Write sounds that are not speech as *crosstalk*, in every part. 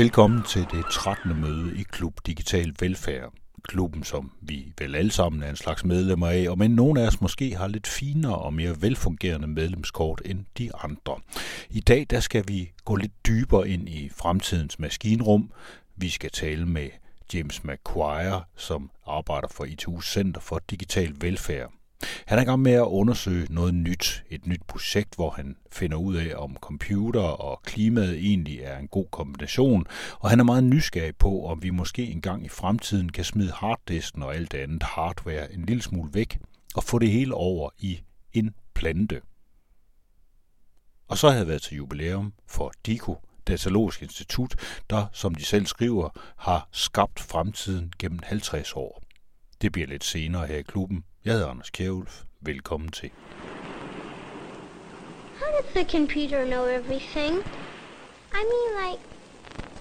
Velkommen til det 13. møde i Klub Digital Velfærd. Klubben, som vi vel alle sammen er en slags medlemmer af, og men nogle af os måske har lidt finere og mere velfungerende medlemskort end de andre. I dag der skal vi gå lidt dybere ind i fremtidens maskinrum. Vi skal tale med James McQuire, som arbejder for ITU Center for Digital Velfærd. Han er i gang med at undersøge noget nyt, et nyt projekt, hvor han finder ud af, om computer og klimaet egentlig er en god kombination, og han er meget nysgerrig på, om vi måske engang i fremtiden kan smide harddisken og alt andet hardware en lille smule væk og få det hele over i en plante. Og så havde jeg været til jubilæum for DICO, Datalogisk Institut, der, som de selv skriver, har skabt fremtiden gennem 50 år. Det bliver lidt senere her i klubben. Jeg hedder Anders Kjærulf. Velkommen til. How does the computer know everything? I mean like,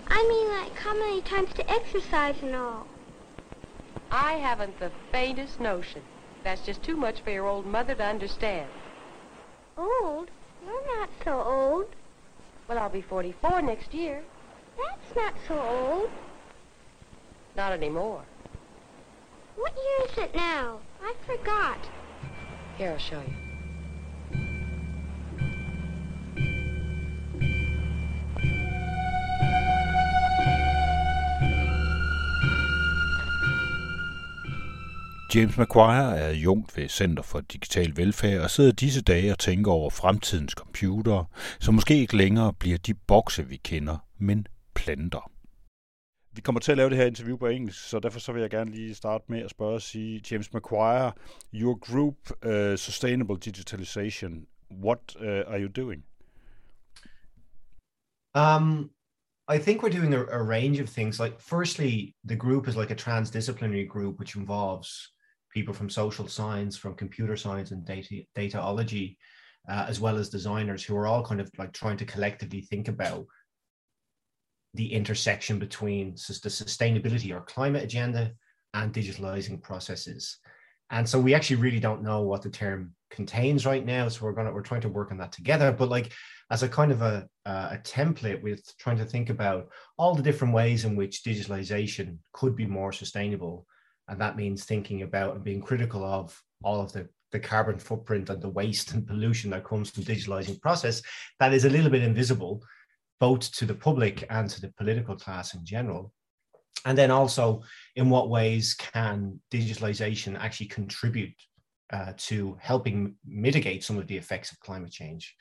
I mean like how many times to exercise and all. I haven't the faintest notion. That's just too much for your old mother to understand. Old? You're not so old. Well, I'll be 44 next year. That's not so old. Not anymore. What year is it now? I forgot. Here, I'll show you. James McQuire er jungt ved Center for Digital Velfærd og sidder disse dage og tænker over fremtidens computere, som måske ikke længere bliver de bokse, vi kender, men planter. Vi kommer til at lave det her interview på engelsk, så derfor så vil jeg gerne lige starte med at spørge og sige, James Maguire, your group uh, Sustainable Digitalization, what uh, are you doing? Um, I think we're doing a, a, range of things. Like, firstly, the group is like a transdisciplinary group, which involves people from social science, from computer science, and data dataology, uh, as well as designers who are all kind of like trying to collectively think about the intersection between the sustainability or climate agenda and digitalizing processes. And so we actually really don't know what the term contains right now. So we're gonna we're trying to work on that together. But like as a kind of a uh, a template with trying to think about all the different ways in which digitalization could be more sustainable, and that means thinking about and being critical of all of the the carbon footprint and the waste and pollution that comes from digitalizing process that is a little bit invisible both to the public and to the political class in general and then also in what ways can digitalization actually contribute uh, to helping mitigate some of the effects of climate change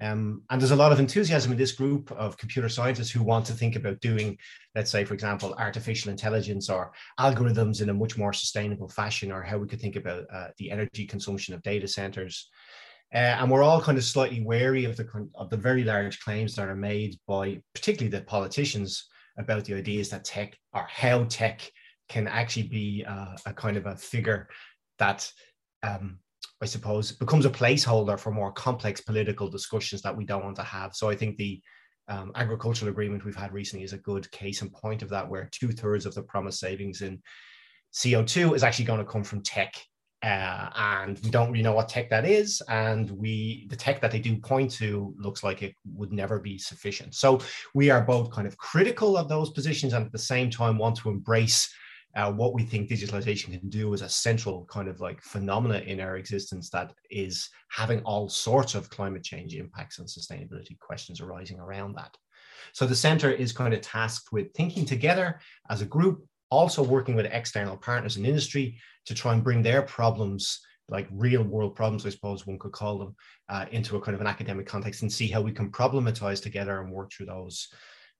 um, and there's a lot of enthusiasm in this group of computer scientists who want to think about doing, let's say, for example, artificial intelligence or algorithms in a much more sustainable fashion, or how we could think about uh, the energy consumption of data centers. Uh, and we're all kind of slightly wary of the of the very large claims that are made by particularly the politicians about the ideas that tech or how tech can actually be uh, a kind of a figure that um, I suppose, becomes a placeholder for more complex political discussions that we don't want to have. So I think the um, agricultural agreement we've had recently is a good case in point of that, where two thirds of the promised savings in CO2 is actually going to come from tech. Uh, and we don't really know what tech that is. And we, the tech that they do point to looks like it would never be sufficient. So we are both kind of critical of those positions and at the same time want to embrace uh, what we think digitalization can do as a central kind of like phenomena in our existence that is having all sorts of climate change impacts and sustainability questions arising around that. So the center is kind of tasked with thinking together as a group, also working with external partners in industry to try and bring their problems like real world problems, I suppose one could call them, uh, into a kind of an academic context and see how we can problematize together and work through those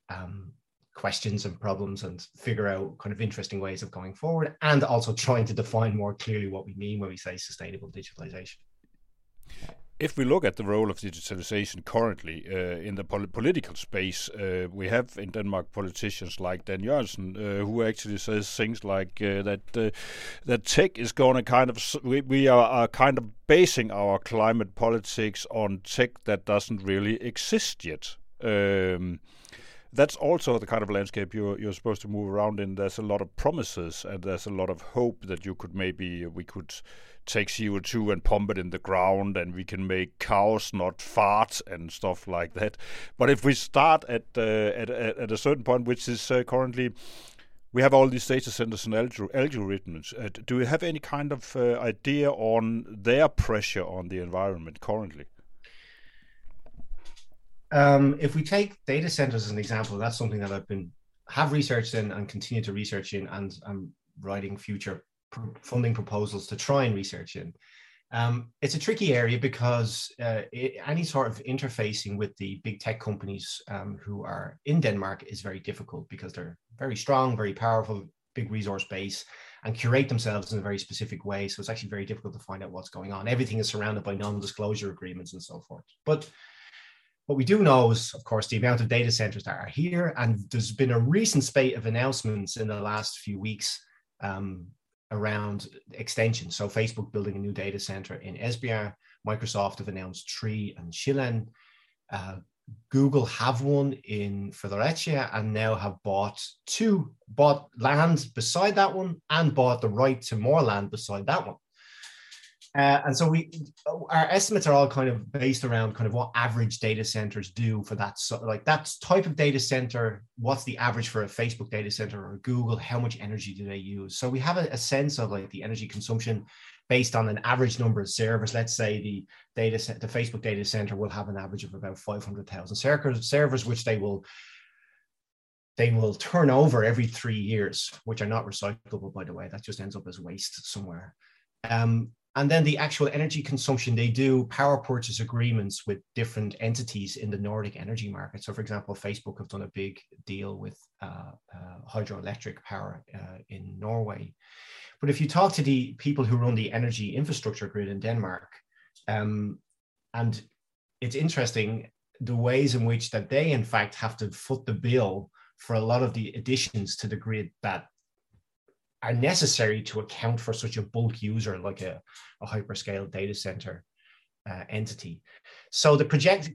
um, questions and problems and figure out kind of interesting ways of going forward and also trying to define more clearly what we mean when we say sustainable digitalization if we look at the role of digitalization currently uh, in the pol political space, uh, we have in Denmark politicians like Dan Jørgensen, uh, who actually says things like uh, that uh, that tech is going to kind of we, we are, are, kind of basing our climate politics on tech that doesn't really exist yet. Um, that's also the kind of landscape you're you're supposed to move around in. There's a lot of promises and there's a lot of hope that you could maybe we could take CO2 and pump it in the ground and we can make cows not fart and stuff like that. But if we start at uh, at, at a certain point, which is uh, currently we have all these data centers and algorithms. Uh, do you have any kind of uh, idea on their pressure on the environment currently? Um, if we take data centers as an example, that's something that I've been have researched in and continue to research in, and I'm writing future funding proposals to try and research in. Um, it's a tricky area because uh, it, any sort of interfacing with the big tech companies um, who are in Denmark is very difficult because they're very strong, very powerful, big resource base, and curate themselves in a very specific way. So it's actually very difficult to find out what's going on. Everything is surrounded by non-disclosure agreements and so forth. But what we do know is, of course, the amount of data centers that are here, and there's been a recent spate of announcements in the last few weeks um, around extension. So Facebook building a new data center in Esbjerg. Microsoft have announced three and Schillen. Uh, Google have one in Fredericia and now have bought two, bought land beside that one and bought the right to more land beside that one. Uh, and so we, our estimates are all kind of based around kind of what average data centers do for that. So like that type of data center, what's the average for a Facebook data center or Google? How much energy do they use? So we have a, a sense of like the energy consumption based on an average number of servers. Let's say the data set, the Facebook data center will have an average of about 500,000 servers, which they will they will turn over every three years, which are not recyclable, by the way. That just ends up as waste somewhere. Um, and then the actual energy consumption they do power purchase agreements with different entities in the nordic energy market. So for example facebook have done a big deal with uh, uh, hydroelectric power uh, in norway. But if you talk to the people who run the energy infrastructure grid in denmark um, and it's interesting the ways in which that they in fact have to foot the bill for a lot of the additions to the grid that are necessary to account for such a bulk user like a, a hyperscale data center uh, entity. So the project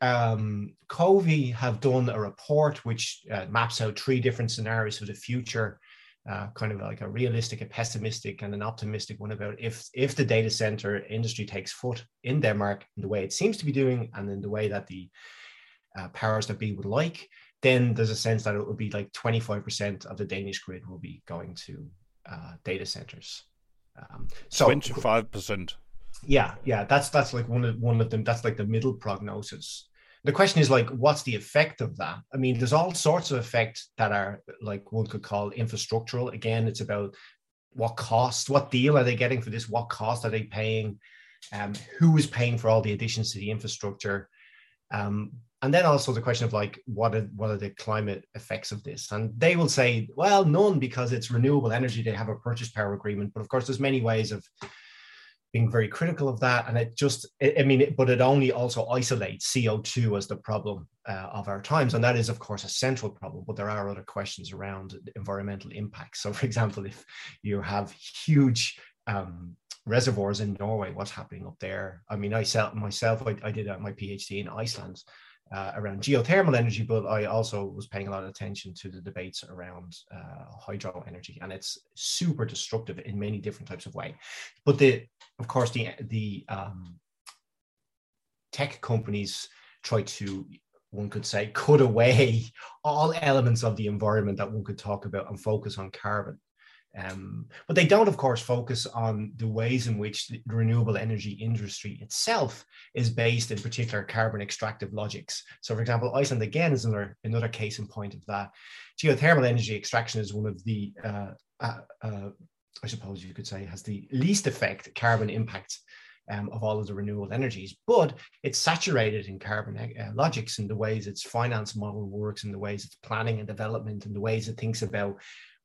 um, COWI have done a report which uh, maps out three different scenarios for the future, uh, kind of like a realistic, a pessimistic, and an optimistic one about if if the data center industry takes foot in Denmark in the way it seems to be doing, and in the way that the uh, powers that be would like, then there's a sense that it will be like 25% of the Danish grid will be going to uh, data centers. Um, so 25%. Yeah, yeah, that's that's like one of one of them. That's like the middle prognosis. The question is like, what's the effect of that? I mean, there's all sorts of effects that are like one could call infrastructural. Again, it's about what cost, what deal are they getting for this? What cost are they paying? Um, who is paying for all the additions to the infrastructure? Um, and then also the question of like what are what are the climate effects of this? And they will say well none because it's renewable energy. They have a purchase power agreement. But of course there's many ways of being very critical of that. And it just i mean but it only also isolates co2 as the problem uh, of our times. And that is of course a central problem. But there are other questions around environmental impacts. So *laughs* for example if you have huge um, reservoirs in Norway, what's happening up there. I mean, I myself, I, I did uh, my PhD in Iceland, uh, around geothermal energy, but I also was paying a lot of attention to the debates around uh, hydro energy, and it's super destructive in many different types of way. But the, of course, the the um, tech companies try to one could say cut away *laughs* all elements of the environment that one could talk about and focus on carbon um, but they don't, of course, focus on the ways in which the renewable energy industry itself is based in particular carbon extractive logics. So, for example, Iceland again is another, another case in point of that. Geothermal energy extraction is one of the, uh, uh, uh, I suppose you could say, has the least effect carbon impact um, of all of the renewable energies, but it's saturated in carbon uh, logics in the ways its finance model works, in the ways its planning and development, and the ways it thinks about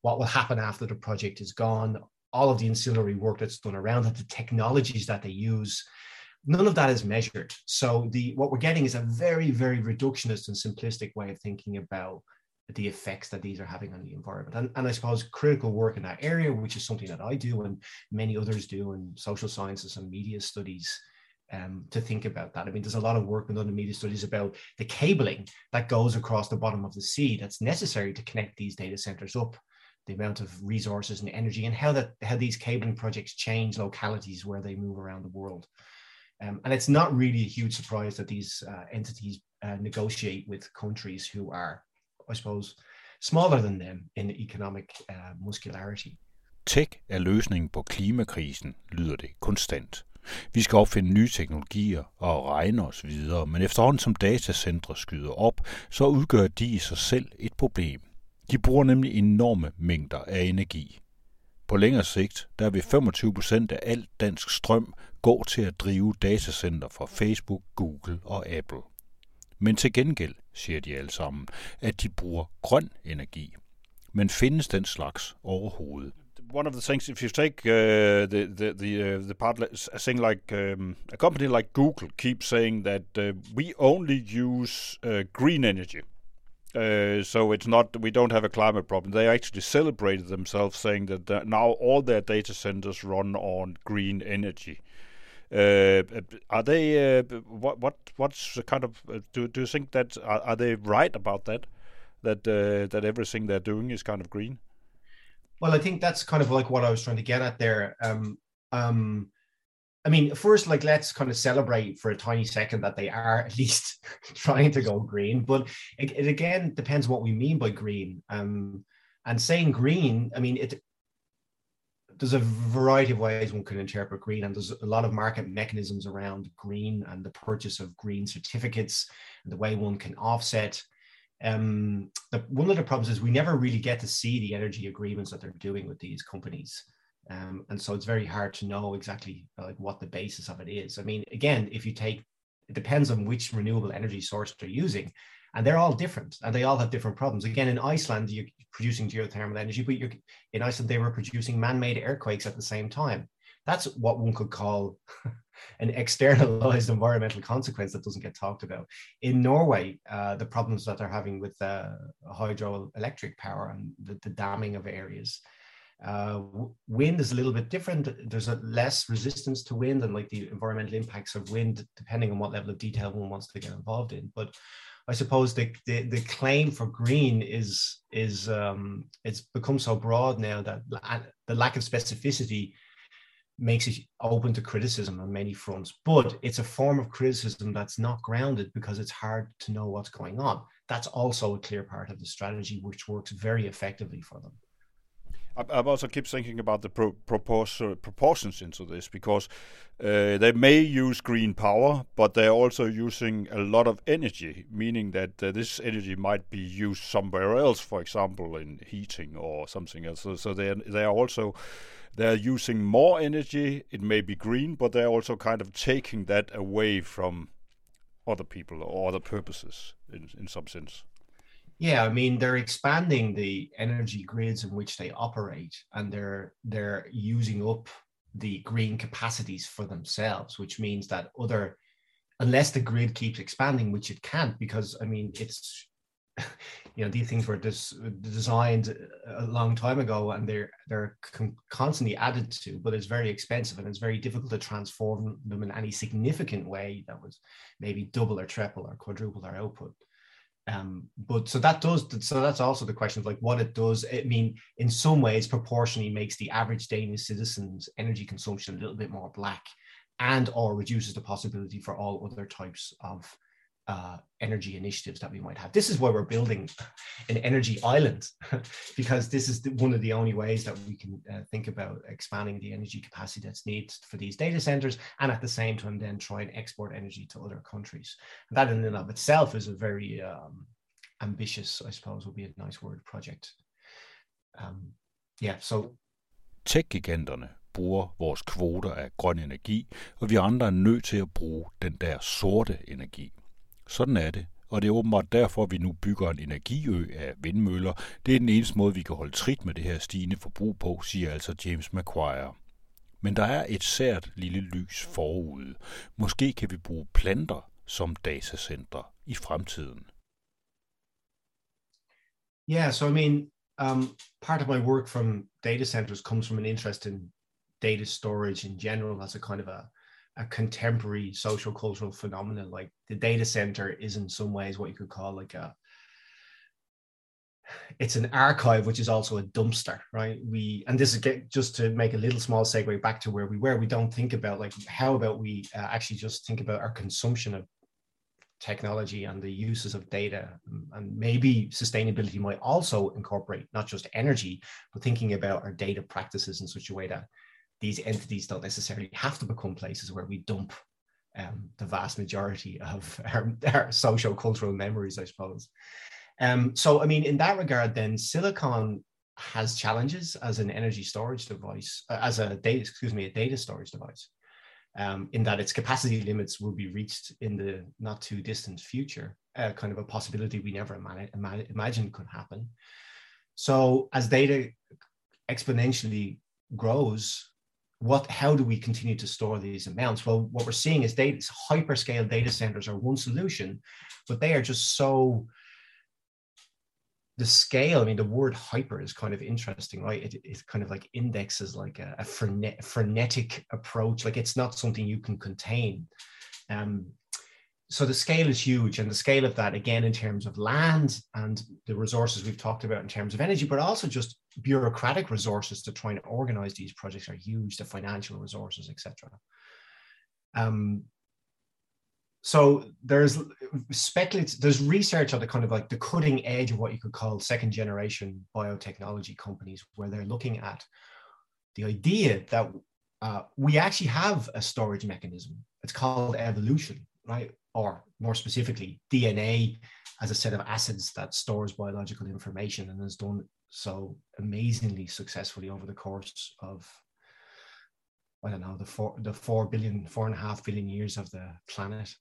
what will happen after the project is gone, all of the ancillary work that's done around it, the technologies that they use. None of that is measured. So the what we're getting is a very, very reductionist and simplistic way of thinking about the effects that these are having on the environment. And, and I suppose critical work in that area, which is something that I do and many others do in social sciences and media studies, um, to think about that. I mean, there's a lot of work been done in media studies about the cabling that goes across the bottom of the sea that's necessary to connect these data centers up, the amount of resources and energy, and how that how these cabling projects change localities where they move around the world. Um, and it's not really a huge surprise that these uh, entities uh, negotiate with countries who are, I suppose, smaller than them in economic uh, muscularity. Tech er løsningen på klimakrisen, lyder det konstant. Vi skal opfinde nye teknologier og regne os videre, men efterhånden som datacentre skyder op, så udgør de i sig selv et problem. De bruger nemlig enorme mængder af energi. På længere sigt, der vil 25 procent af alt dansk strøm gå til at drive datacenter for Facebook, Google og Apple. Men til gengæld, siger de alle sammen, at de bruger grøn energi. Men findes den slags overhovedet? one of the things, if you take uh, the the the, uh, the part, a thing like um, a company like Google keeps saying that uh, we only use uh, green energy, uh, so it's not we don't have a climate problem. They actually celebrated themselves saying that now all their data centers run on green energy. Uh, are they what what what's the kind of do do you think that are, are they right about that that that everything they're doing is kind of green? Well, I think that's kind of like what I was trying to get at there. Um, um, I mean, first, like let's kind of celebrate for a tiny second that they are at *laughs* least trying to go green. But it, it again depends what we mean by green. Um, and saying green, I mean, it there's a variety of ways one can interpret green, and there's a lot of market mechanisms around green and the purchase of green certificates and the way one can offset um, the, one of the problems is we never really get to see the energy agreements that they're doing with these companies. Um, and so it's very hard to know exactly like what the basis of it is. I mean, again, if you take, it depends on which renewable energy source they're using, and they're all different, and they all have different problems. Again, in Iceland, you're producing geothermal energy, but you're in Iceland they were producing man-made earthquakes at the same time. That's what one could call *laughs* an externalized environmental consequence that doesn't get talked about. In Norway, uh, the problems that they're having with uh, hydroelectric power and the, the damming of areas. Uh, wind is a little bit different. There's a less resistance to wind and like the environmental impacts of wind, depending on what level of detail one wants to get involved in. But I suppose the, the, the claim for green is is um, it's become so broad now that the lack of specificity makes it open to criticism on many fronts, but it's a form of criticism that's not grounded because it's hard to know what's going on. That's also a clear part of the strategy, which works very effectively for them. I also keep thinking about the pro proportions into this because uh, they may use green power, but they're also using a lot of energy, meaning that uh, this energy might be used somewhere else, for example, in heating or something else. So, so they they are also they're using more energy. It may be green, but they're also kind of taking that away from other people or other purposes in, in some sense. Yeah, I mean they're expanding the energy grids in which they operate, and they're they're using up the green capacities for themselves, which means that other, unless the grid keeps expanding, which it can't, because I mean it's *laughs* you know these things were des- designed a long time ago and they're they're con- constantly added to but it's very expensive and it's very difficult to transform them in any significant way that was maybe double or triple or quadruple their output um, but so that does so that's also the question of like what it does i mean in some ways proportionally makes the average danish citizen's energy consumption a little bit more black and or reduces the possibility for all other types of uh, energy initiatives that we might have. This is why we're building an energy island, *laughs* because this is the, one of the only ways that we can uh, think about expanding the energy capacity that's needed for these data centers, and at the same time then try and export energy to other countries. And that in and of itself is a very um, ambitious, I suppose, would be a nice word project. Um, yeah, so. Tech-giganterne bruger vores kvoter af grøn energi, og vi andre er nødt til at bruge den der sorte energi. Sådan er det, og det er åbenbart derfor, vi nu bygger en energiø af vindmøller. Det er den eneste måde, vi kan holde trit med det her stigende forbrug på, siger altså James Macquarie. Men der er et sært lille lys forude. Måske kan vi bruge planter som datacenter i fremtiden. Yeah, so I mean, um, part of my work from data centers comes from an interest in data storage in general as a kind of a a contemporary social cultural phenomenon. Like the data center is in some ways what you could call like a it's an archive which is also a dumpster right we and this is get, just to make a little small segue back to where we were we don't think about like how about we uh, actually just think about our consumption of technology and the uses of data and maybe sustainability might also incorporate not just energy but thinking about our data practices in such a way that these entities don't necessarily have to become places where we dump um, the vast majority of *laughs* our, our social cultural memories i suppose um, so, I mean, in that regard, then silicon has challenges as an energy storage device, uh, as a data, excuse me, a data storage device, um, in that its capacity limits will be reached in the not too distant future, uh, kind of a possibility we never ima- ima- imagined could happen. So, as data exponentially grows, what how do we continue to store these amounts well what we're seeing is data hyperscale data centers are one solution but they are just so the scale, I mean, the word hyper is kind of interesting, right? It, kind of like indexes like a, a frenet, frenetic approach. Like it's not something you can contain. Um, so the scale is huge, and the scale of that, again, in terms of land and the resources we've talked about in terms of energy, but also just bureaucratic resources to try and organize these projects are huge. The financial resources, etc. Um, so there's speculative there's research on the kind of like the cutting edge of what you could call second generation biotechnology companies where they're looking at the idea that uh, we actually have a storage mechanism it's called evolution right or more specifically dna as a set of acids that stores biological information and has done so amazingly successfully over the course of I don't know the four the four billion four and a half billion years of the planet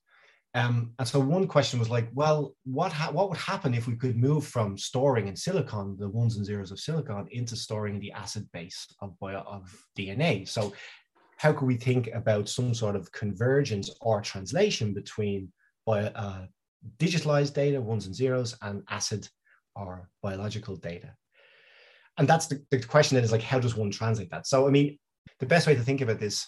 um, and so one question was like, well, what ha- what would happen if we could move from storing in silicon the ones and zeros of silicon into storing the acid base of bio- of DNA? So how could we think about some sort of convergence or translation between bio- uh, digitalized data, ones and zeros, and acid or biological data? And that's the, the question that is like, how does one translate that? So, I mean, the best way to think about this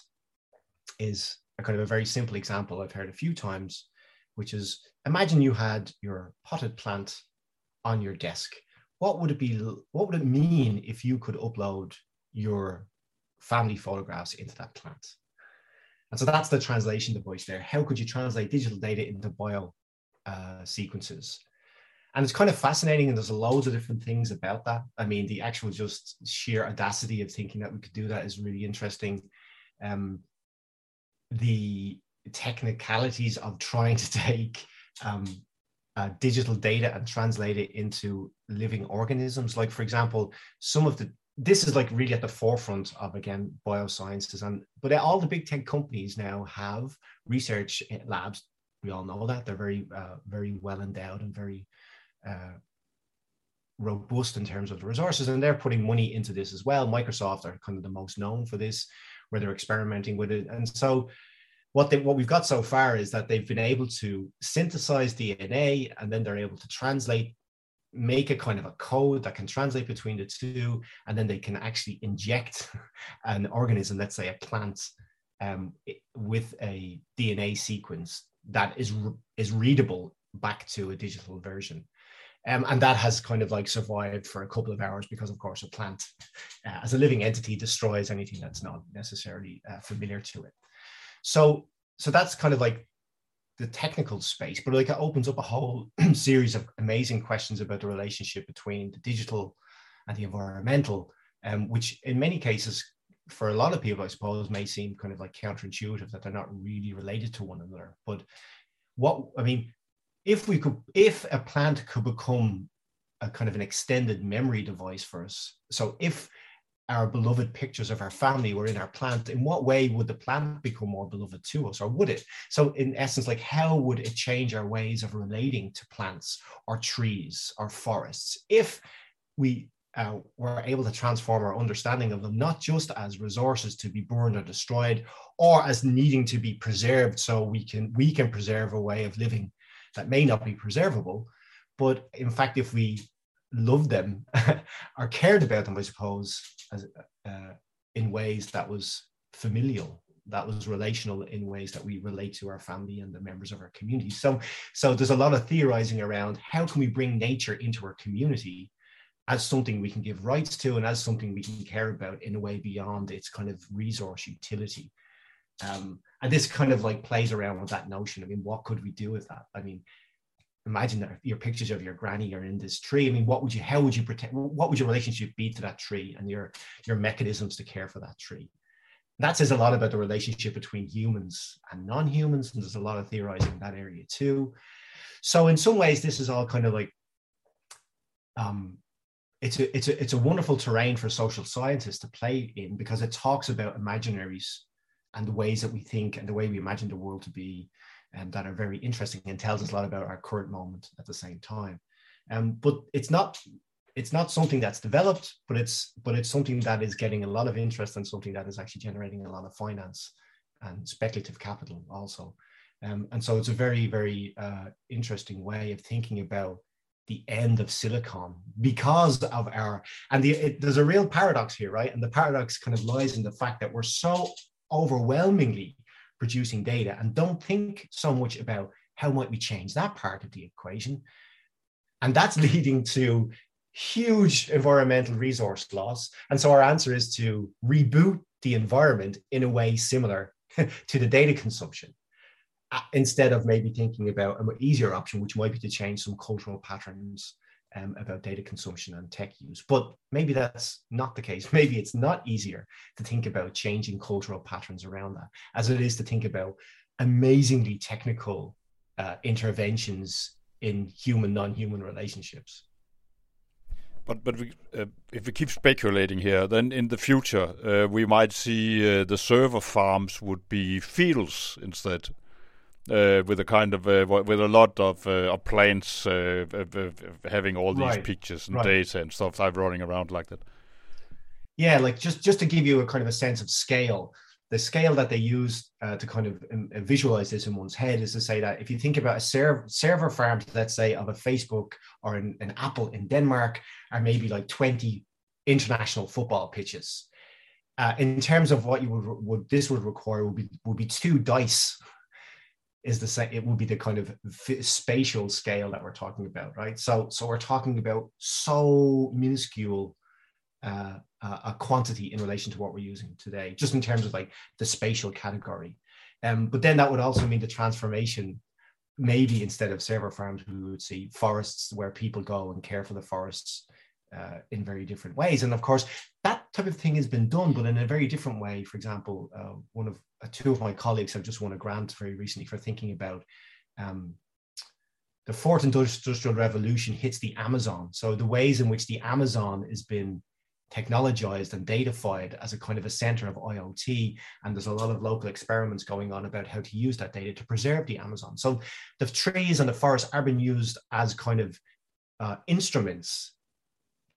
is a kind of a very simple example I've heard a few times which is imagine you had your potted plant on your desk. What would it be? What would it mean if you could upload your family photographs into that plant? And so that's the translation device there. How could you translate digital data into bio uh, sequences? And it's kind of fascinating, and there's loads of different things about that. I mean, the actual just sheer audacity of thinking that we could do that is really interesting. Um, the technicalities of trying to *laughs* take um, uh, digital data and translate it into living organisms. Like, for example, some of the this is like really at the forefront of again biosciences, and but all the big tech companies now have research labs. We all know that they're very, uh, very well endowed and very uh, robust in terms of the resources, and they're putting money into this as well. Microsoft are kind of the most known for this, where they're experimenting with it, and so what they what we've got so far is that they've been able to synthesize DNA and then they're able to translate make a kind of a code that can translate between the two and then they can actually inject *laughs* an organism let's say a plant um, with a dna sequence that is is readable back to a digital version um, and that has kind of like survived for a couple of hours because of course a plant uh, as a living entity destroys anything that's not necessarily uh, familiar to it so so that's kind of like the technical space, but like it opens up a whole *clears throat* series of amazing questions about the relationship between the digital and the environmental, um, which in many cases, for a lot of people, I suppose, may seem kind of like counterintuitive that they're not really related to one another. But what I mean, if we could, if a plant could become a kind of an extended memory device for us, so if our beloved pictures of our family were in our plant, in what way would the plant become more beloved to us, or would it? So, in essence, like how would it change our ways of relating to plants or trees or forests if we uh, were able to transform our understanding of them not just as resources to be burned or destroyed, or as needing to be preserved so we can we can preserve a way of living that may not be preservable, but in fact, if we loved them *laughs* or cared about them, I suppose, as, uh, in ways that was familial that was relational in ways that we relate to our family and the members of our community. So, so there's a lot of theorizing around how can we bring nature into our community as something we can give rights to and as something we can care about in a way beyond its kind of resource utility. Um, and this kind of like plays around with that notion. I mean, what could we do with that? I mean, imagine that your pictures of your granny are in this tree. I mean, what would you, how would you protect, what would your relationship be to that tree and your, your mechanisms to care for that tree? that says a lot about the relationship between humans and non-humans. And there's a lot of theorizing in that area too. So in some ways, this is all kind of like, um, it's a, it's a, it's a wonderful terrain for social scientists to play in because it talks about imaginaries and the ways that we think and the way we imagine the world to be and that are very interesting and tells us a lot about our current moment at the same time. Um, but it's not it's not something that's developed, but it's but it's something that is getting a lot of interest and something that is actually generating a lot of finance and speculative capital also. Um, and so it's a very very uh, interesting way of thinking about the end of silicon because of our and the, it, there's a real paradox here, right? And the paradox kind of lies in the fact that we're so overwhelmingly producing data and don't think so much about how might we change that part of the equation. And that's *laughs* leading to huge environmental resource loss. And so our answer is to reboot the environment in a way similar *laughs* to the data consumption uh, instead of maybe thinking about an easier option which might be to change some cultural patterns um, about data consumption and tech use. But maybe that's not the case. *laughs* Maybe it's not easier to think about changing cultural patterns around that as it is to think about amazingly technical uh, interventions in human non-human relationships. But but we, uh, if we keep speculating here, then in the future uh, we might see uh, the server farms would be fields instead uh, with a kind of uh, with a lot of, uh, of plants uh, having all these right. pictures and right. data and stuff I'm running around like that. Yeah, like just just to give you a kind of a sense of scale, the scale that they use uh, to kind of um, visualize this in one's head is to say that if you think about a server server farm, let's say of a Facebook or an, an Apple in Denmark, are maybe like 20 international football pitches. Uh, in terms of what you would, would this would require would be would be two dice is the same it would be the kind of spatial scale that we're talking about right so so we're talking about so minuscule uh, a quantity in relation to what we're using today just in terms of like the spatial category um, but then that would also mean the transformation maybe instead of server farms we would see forests where people go and care for the forests uh, in very different ways. And of course, that type of thing has been done, but in a very different way. For example, uh, one of uh, two of my colleagues have just won a grant very recently for thinking about um, the fourth industrial revolution hits the Amazon. So the ways in which the Amazon has been technologized and datafied as a kind of a center of IoT. And there's a lot of local experiments going on about how to use that data to preserve the Amazon. So the trees and the forests are being used as kind of uh, instruments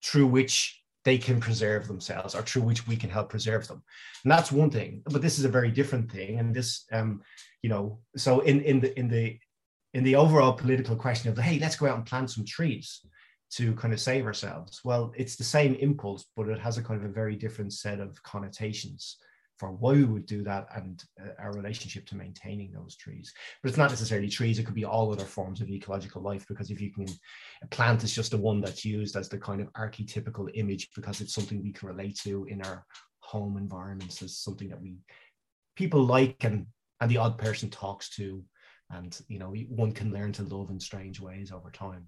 through which they can preserve themselves or through which we can help preserve them. And that's one thing but this is a very different thing. And this um you know so in in the in the in the overall political question of the, hey let's go out and plant some trees to kind of save ourselves. Well it's the same impulse but it has a kind of a very different set of connotations for why we would do that and uh, our relationship to maintaining those trees. But it's not necessarily trees, it could be all other forms of ecological life because if you can, a plant is just the one that's used as the kind of archetypical image because it's something we can relate to in our home environments as something that we people like and and the odd person talks to. And you know one can learn to love in strange ways over time.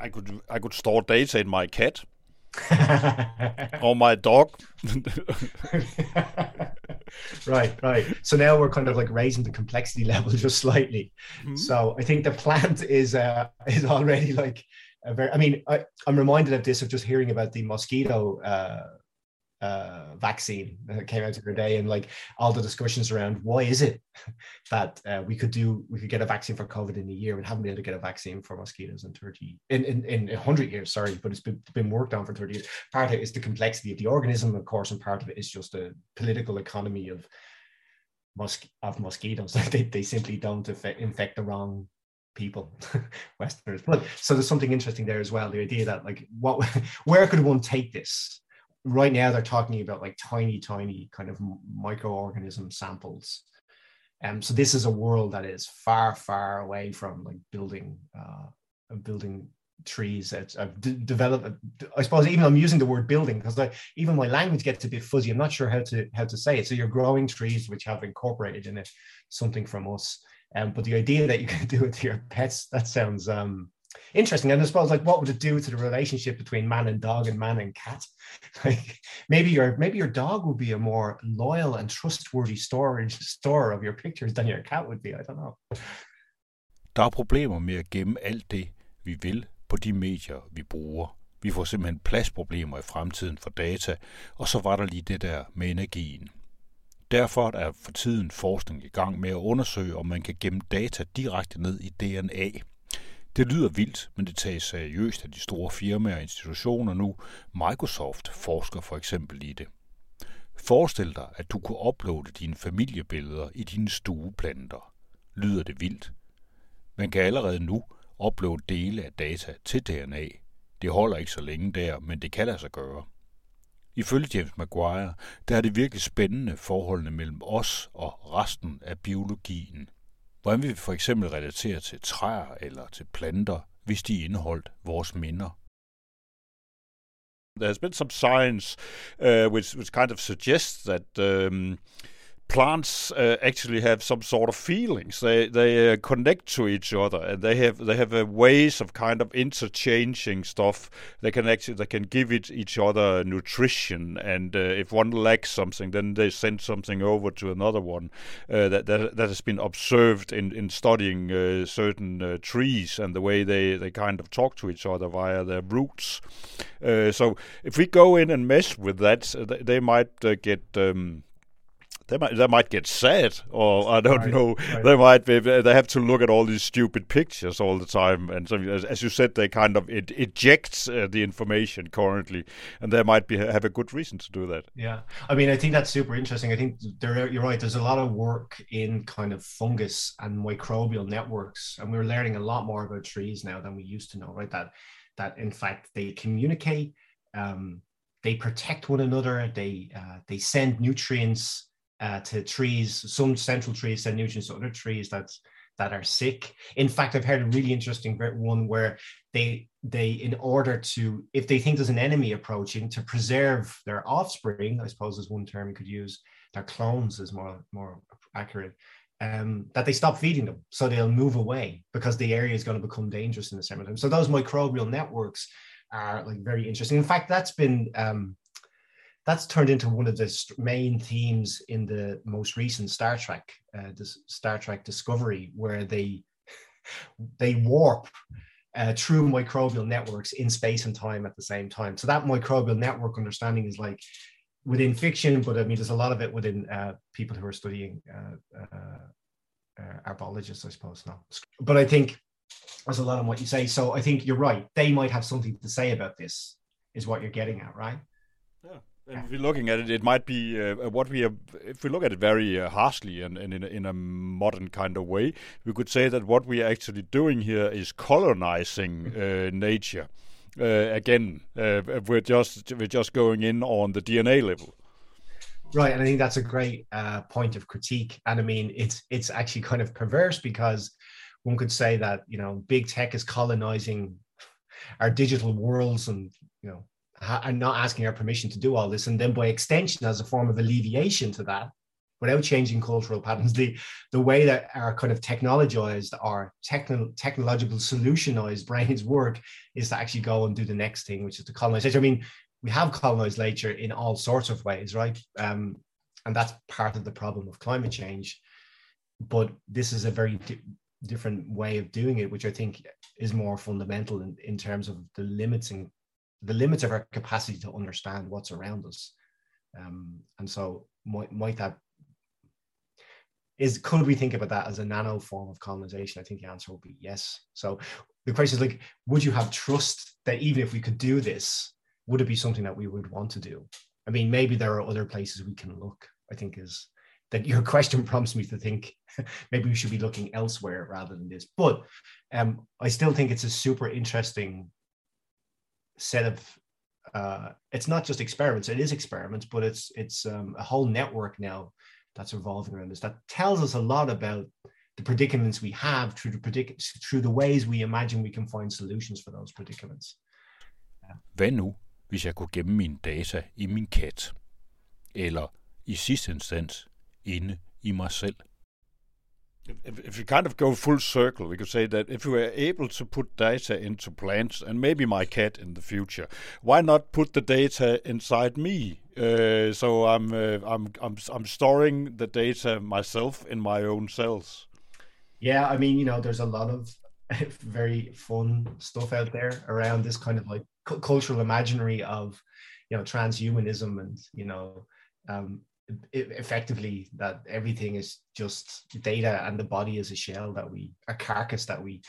I could i could store data in my cat *laughs* or my dog. *laughs* right, right. So now we're kind of like raising the complexity *laughs* level just slightly. Mm-hmm. So I think the plant is uh, is already like a very. I mean, I, I'm reminded of this of just hearing about the mosquito uh, uh, vaccine that came out the other day, and like all the discussions around why is it *laughs* that uh, we could do we could get a vaccine for COVID in a year and haven't been able to get a vaccine for mosquitoes in thirty in in, in hundred years. Sorry, but it's been, been worked on for thirty years. Part of it is the complexity of the organism, of course, and part of it is just the political economy of mos- of mosquitoes. *laughs* they they simply don't infect, infect the wrong people *laughs* westerners but so there's something interesting there as well the idea that like what where could one take this right now they're talking about like tiny, tiny kind of microorganism samples. Um, so this is a world that is far, far away from like building, uh, building trees. That I've d- developed. I suppose even I'm using the word building because even my language gets a bit fuzzy. I'm not sure how to how to say it. So you're growing trees which have incorporated in it something from us. Um, but the idea that you can *laughs* do it to your pets that sounds um, interesting. And I suppose like what would it do to the relationship between man and dog and man and cat? *laughs* Like maybe your maybe your dog would be a more loyal and trustworthy storage store of your pictures than your cat would be. I don't know. Der er problemer med at gemme alt det, vi vil på de medier, vi bruger. Vi får simpelthen pladsproblemer i fremtiden for data, og så var der lige det der med energien. Derfor er for tiden forskning i gang med at undersøge, om man kan gemme data direkte ned i DNA. Det lyder vildt, men det tages seriøst af de store firmaer og institutioner nu. Microsoft forsker for eksempel i det. Forestil dig, at du kunne uploade dine familiebilleder i dine stueplanter. Lyder det vildt? Man kan allerede nu uploade dele af data til DNA. Det holder ikke så længe der, men det kan lade sig gøre. Ifølge James Maguire, der er det virkelig spændende forholdene mellem os og resten af biologien. Hvordan vi for eksempel relatere til træer eller til planter, hvis de indeholdt vores minder. There's been some science uh, which, which kind of suggests that um, plants uh, actually have some sort of feelings. They they uh, connect to each other, and they have they have uh, ways of kind of interchanging stuff. They can actually they can give it each other nutrition, and uh, if one lacks something, then they send something over to another one. Uh, that, that that has been observed in in studying uh, certain trees and the way they they kind of talk to each other via their roots. so if we go in and mess with that, they might get um, they might they might get sad, or I don't right, know. Right. They might be, they have to look at all these stupid pictures all the time, and so as, as you said, they kind of it ejects uh, the information currently, and they might be have a good reason to do that. Yeah, I mean, I think that's super interesting. I think there you're right. There's a lot of work in kind of fungus and microbial networks, and we're learning a lot more about trees now than we used to know. Right, that that in fact they communicate. Um, they protect one another. They uh, they send nutrients uh, to trees. Some central trees send nutrients to other trees that that are sick. In fact, I've heard a really interesting one where they they in order to if they think there's an enemy approaching to preserve their offspring, I suppose is one term you could use. Their clones is more more accurate. Um, that they stop feeding them, so they'll move away because the area is going to become dangerous in the summertime. So those microbial networks are like very interesting. In fact, that's been um, that's turned into one of the main themes in the most recent Star Trek, uh, Star Trek Discovery, where they they warp uh, through microbial networks in space and time at the same time. So that microbial network understanding is like within fiction, but I mean, there's a lot of it within uh, people who are studying uh, uh, uh herbologists, I suppose. Now, but I think there's a lot of what you say. So I think you're right. They might have something to say about this. Is what you're getting at, right? Yeah. And if we're looking at it, it might be uh, what we have. If we look at it very uh, harshly and, and in, a, in a modern kind of way, we could say that what we are actually doing here is colonizing uh, nature. Uh, again, uh, we're just we're just going in on the DNA level. Right, and I think that's a great uh, point of critique. And I mean, it's it's actually kind of perverse because one could say that you know big tech is colonizing our digital worlds and you know and not asking our permission to do all this. And then by extension, as a form of alleviation to that, without changing cultural patterns, the, the way that our kind of technologized our techno, technological solutionized brains work is to actually go and do the next thing, which is to colonize. I mean, we have colonized nature in all sorts of ways, right? Um, and that's part of the problem of climate change. But this is a very di- different way of doing it, which I think is more fundamental in, in terms of the limiting the limits of our capacity to understand what's around us. Um, and so might, might that is could we think about that as a nano form of colonization? I think the answer will be yes. So the question is like, would you have trust that even if we could do this, would it be something that we would want to do? I mean, maybe there are other places we can look. I think is that your *laughs* question prompts me to think *laughs* maybe we should be looking elsewhere rather than this. But um, I still think it's a super interesting set of uh, it's not just experiments. It is experiments, but it's it's um, a whole network now that's revolving around this that tells us a lot about the predicaments we have through the predic- through the ways we imagine we can find solutions for those predicaments. Hvad nu, hvis jeg kunne gemme mine data i min kat? Eller i sidste instans inde i mig selv? If, if you kind of go full circle, we could say that if we were able to put data into plants and maybe my cat in the future, why not put the data inside me? Uh, so I'm, uh, I'm I'm I'm storing the data myself in my own cells. Yeah, I mean, you know, there's a lot of *laughs* very fun stuff out there around this kind of like cultural imaginary of, you know, transhumanism and you know, um, effectively that everything is just data and the body is a shell that we a carcass that we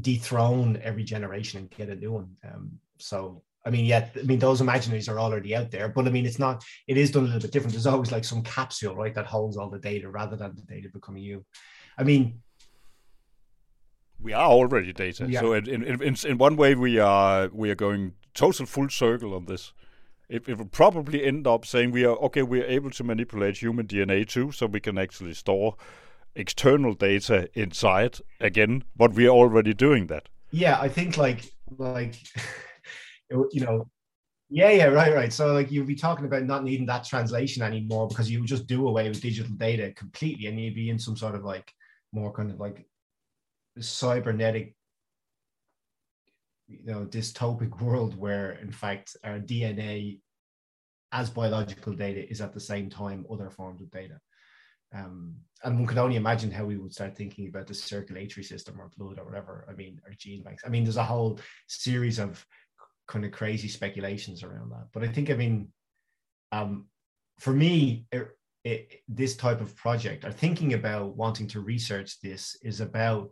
dethrone every generation and get a new one. Um, so i mean yeah i mean those imaginaries are already out there but i mean it's not it is done a little bit different. There's always like some capsule right that holds all the data rather than the data becoming you. I mean we are already data. Yeah. so in, in, in, in one way we are we are going total full circle on this it, it will probably end up saying we are okay. We are able to manipulate human DNA too, so we can actually store external data inside again. But we are already doing that. Yeah, I think like like *laughs* you know yeah, yeah, right, right. So like you'd be talking about not needing that translation anymore because you would just do away with digital data completely, and you'd be in some sort of like more kind of like cybernetic you know dystopic *laughs* world where in fact our dna as biological data is at the same time other forms of data. Um, and one could only imagine how we would start thinking about the circulatory system or blood or whatever i mean or gene banks. I mean there's a whole series of kind of crazy speculations around that. But i think i mean um, for me it, it, this type of project or thinking about wanting to research this is about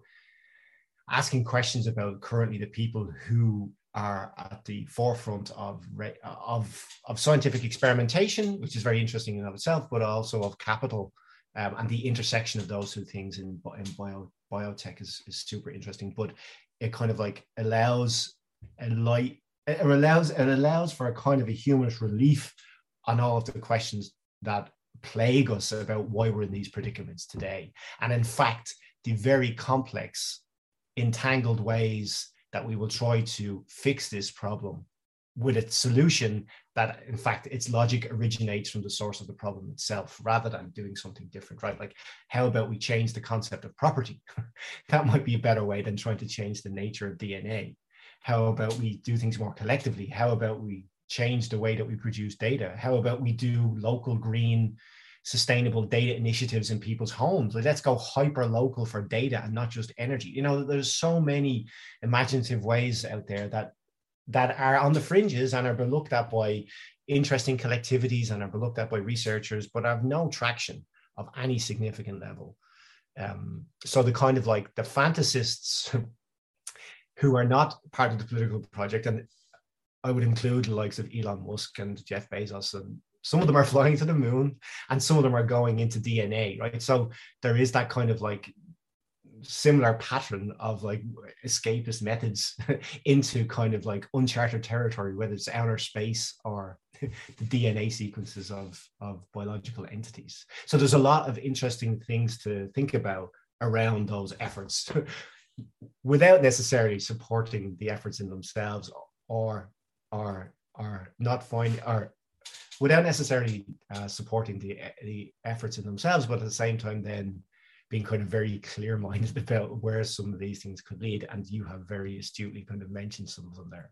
asking questions about currently the people who are at the forefront of, of, of scientific experimentation, which is very interesting in of itself, but also of capital um, and the intersection of those two things in, in bio, biotech is, is super interesting. But it kind of like allows a light, it allows it allows for a kind of a humorous relief on all of the questions that plague us about why we're in these predicaments today. And in fact, the very complex entangled ways that we will try to fix this problem with a solution that in fact its logic originates from the source of the problem itself rather than doing something different right? Like how about we change the concept of property? *laughs* That might be a better way than trying to change the nature of dna how about we do things more collectively? How about we change the way that we produce data? How about we do local green sustainable data initiatives in people's homes. Like, let's go hyper local for data and not just energy. You know, there's so many imaginative ways out there that that are on the fringes and are looked at by interesting collectivities and are looked at by researchers, but have no traction of any significant level. Um, so the kind of like the fantasists *laughs* who are not part of the political project, and I would include the likes of Elon Musk and Jeff Bezos and some of them are *laughs* flying to the moon and some of them are going into dna right? So there is that kind of like similar pattern of like escapist methods *laughs* into kind of like uncharted territory whether it's outer space or *laughs* the dna sequences of of biological entities. So there's a lot of interesting things to think about around those efforts without necessarily supporting the efforts in themselves or or or not find or without necessarily uh, supporting the the efforts in themselves, but at the same time, then being kind of very clear minded *laughs* about where some of these things could lead. And you have very astutely kind of mentioned some of them there.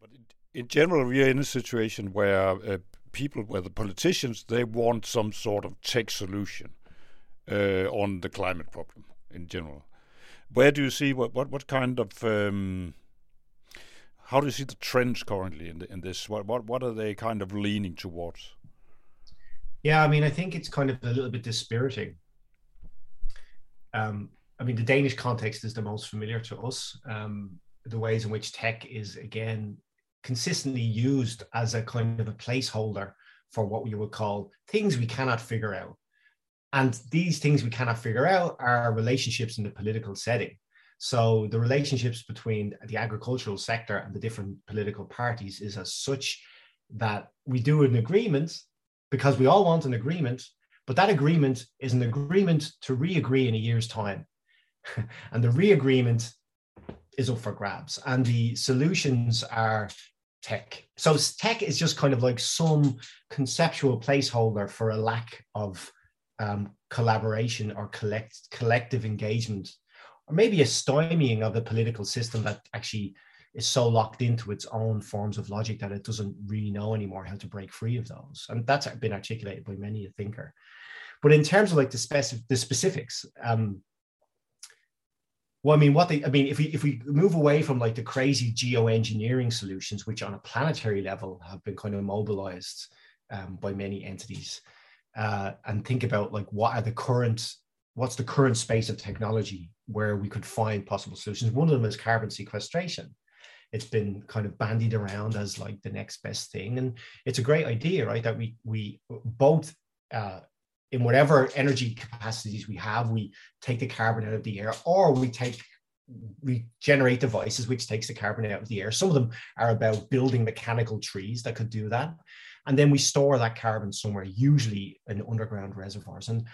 But in general, we are in a situation where uh, people, where the politicians, they want some sort of tech solution uh, on the climate problem in general. Where do you see what what what kind of um, how do you see the trends currently in, the, in this? What, what what are they kind of leaning towards? Yeah, I mean, I think it's kind of a little bit dispiriting. Um, I mean, the Danish context is the most familiar to us. Um, the ways in which tech is again consistently used as a kind of a placeholder for what we would call things we cannot figure out. And these things we cannot figure out are relationships in the political setting. So the relationships between the agricultural sector and the different political parties is as such that we do an agreement because we all want an agreement, but that agreement is an agreement to re-agree in a year's time. *laughs* and the re-agreement is up for grabs. And the solutions are tech. So tech is just kind of like some conceptual placeholder for a lack of um, collaboration or collect collective engagement, or maybe a stymieing of the political system that actually is so locked into its own forms of logic that it doesn't really know anymore how to break free of those. And that's been articulated by many a thinker. But in terms of like the specific the specifics, um, well, I mean, what they, I mean, if we if we move away from like the crazy geoengineering solutions, which on a planetary level have been kind of mobilized um, by many entities, uh, and think about like what are the current, what's the current space of technology where we could find possible solutions. One of them is carbon sequestration. It's been kind of bandied around as like the next best thing, and it's a great idea, right? That we we both uh, in whatever energy capacities we have, we take the carbon out of the air, or we take we generate devices which takes the carbon out of the air. Some of them are about building mechanical trees that could do that. And then we store that carbon somewhere, usually in underground reservoirs. And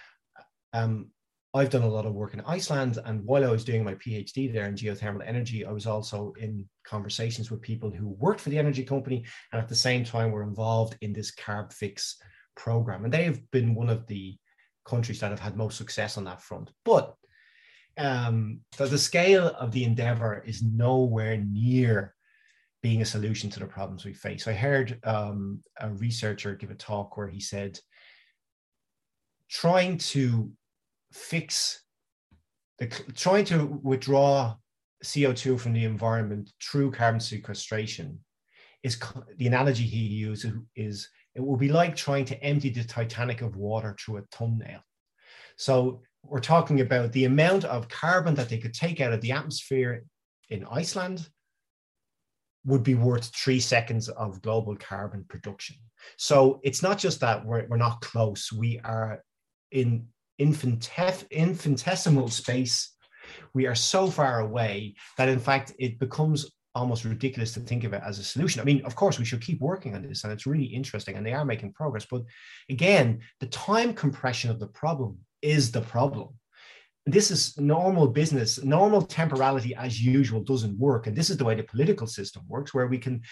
um, I've done a lot of work in Iceland. And while I was doing my PhD there in geothermal energy, I was also in conversations with people who worked for the energy company and at the same time were involved in this Carbfix program. And they have been one of the countries that have had most success on that front. But um, the, the scale of the endeavor is nowhere near being a solution to the problems we face. I heard um, a researcher give a talk where he said, trying to fix the trying to withdraw CO2 from the environment through carbon sequestration is the analogy he uses is it will be like trying to empty the Titanic of water through a thumbnail. So we're talking about the amount of carbon that they could take out of the atmosphere in Iceland would be worth three seconds of global carbon production. So it's not just that we're, we're not close, we are in infintef- infinitesimal space. We are so far away that, in fact, it becomes almost ridiculous to think of it as a solution. I mean, of course, we should keep working on this, and it's really interesting, and they are making progress. But again, the time compression of the problem is the problem. This is normal business. Normal temporality, as usual, doesn't work. And this is the way the political system works, where we can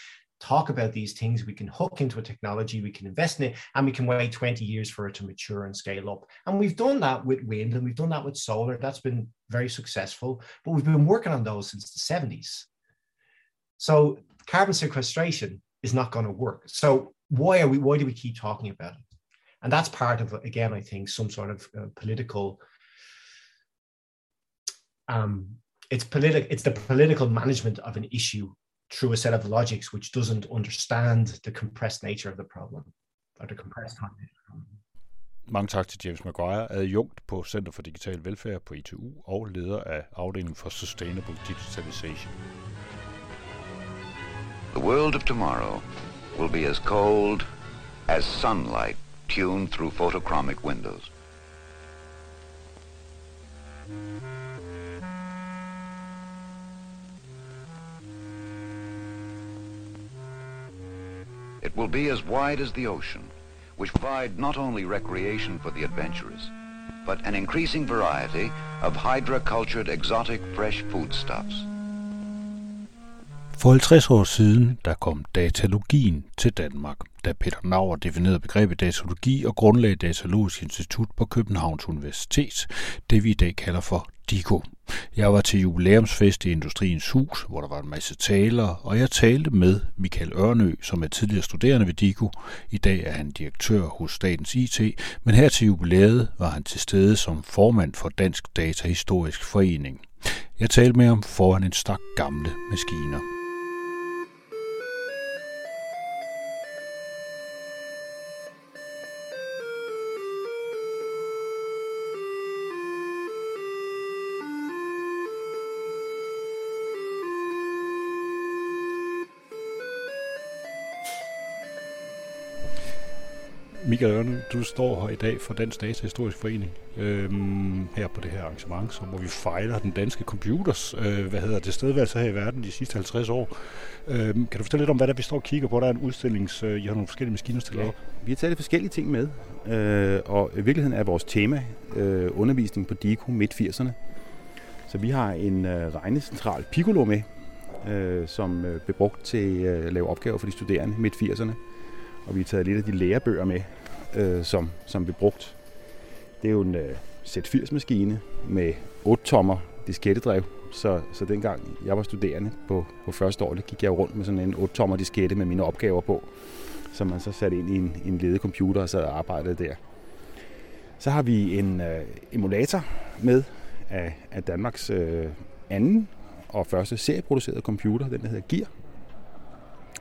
talk about these things, we can hook into a technology, we can invest in it, and we can wait 20 years for it to mature and scale up. And we've done that with wind and we've done that with solar. That's been very successful, but we've been working on those since the 70s. So carbon sequestration is not going to work. So why are we? Why do we keep talking about it? And that's part of again, I think, some sort of uh, political. Um, it's political. It's the political management of an issue through a set of logics which doesn't understand the compressed nature of the problem or the compressed time. Mange tak til James Maguire, adjunkt på Center for Digital Velfærd på ITU og leder af afdelingen for Sustainable Digitalization. The world of tomorrow will be as cold as sunlight tuned through photochromic windows. It will be as wide as the ocean, which provide not only recreation for the adventurous, but an increasing variety of hydra-cultured exotic fresh foodstuffs. For 50 år siden, der kom datalogien til Danmark, da Peter Nauer definerede begrebet datalogi og grundlagde Datalogisk Institut på Københavns Universitet, det vi i dag kalder for DIKO. Jeg var til jubilæumsfest i Industriens Hus, hvor der var en masse talere, og jeg talte med Michael Ørnø, som er tidligere studerende ved DIKO. I dag er han direktør hos Statens IT, men her til jubilæet var han til stede som formand for Dansk Datahistorisk Forening. Jeg talte med ham foran en stak gamle maskiner. Michael Ørne, du står her i dag for Dansk Data Historisk Forening øhm, her på det her arrangement, som, hvor vi fejler den danske computers, øh, hvad hedder det, stedværelse her i verden de sidste 50 år. Øhm, kan du fortælle lidt om, hvad der vi står og kigger på? Der er en udstillings, øh, I har nogle forskellige maskiner stillet Ja. op. Vi har taget forskellige ting med, øh, og i virkeligheden er vores tema øh, undervisning på DICO midt 80'erne. Så vi har en øh, regnecentral Piccolo med, øh, som øh, blev brugt til øh, at lave opgaver for de studerende midt 80'erne. Og vi har taget lidt af de lærebøger med, øh, som, som vi brugt. Det er jo en øh, Z80-maskine med 8-tommer diskettedrev. Så, så dengang jeg var studerende på, på første år, der gik jeg rundt med sådan en 8-tommer diskette med mine opgaver på som man så satte ind i en, en ledet computer og sad og arbejdede der. Så har vi en øh, emulator med af, af Danmarks øh, anden og første serieproducerede computer, den der hedder Gear.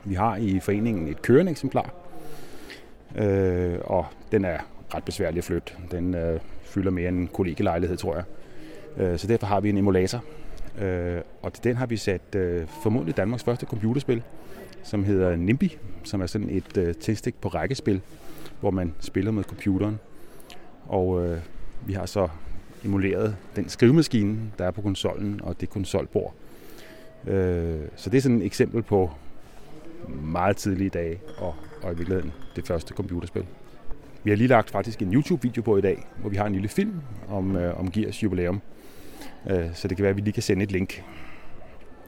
Vi har i foreningen et kørende eksemplar, øh, og den er ret besværlig at flytte. Den øh, fylder mere end en kollegelejlighed, tror jeg. Øh, så derfor har vi en emulator, øh, og til den har vi sat øh, formodentlig Danmarks første computerspil, som hedder NIMBY, som er sådan et øh, tændstik på rækkespil, hvor man spiller med computeren. Og øh, vi har så emuleret den skrivemaskine, der er på konsollen, og det konsolbord. Øh, så det er sådan et eksempel på meget tidlige dage, og, og i virkeligheden det første computerspil. Vi har lige lagt faktisk en YouTube-video på i dag, hvor vi har en lille film om, øh, om Gears jubilæum. Øh, så det kan være, at vi lige kan sende et link.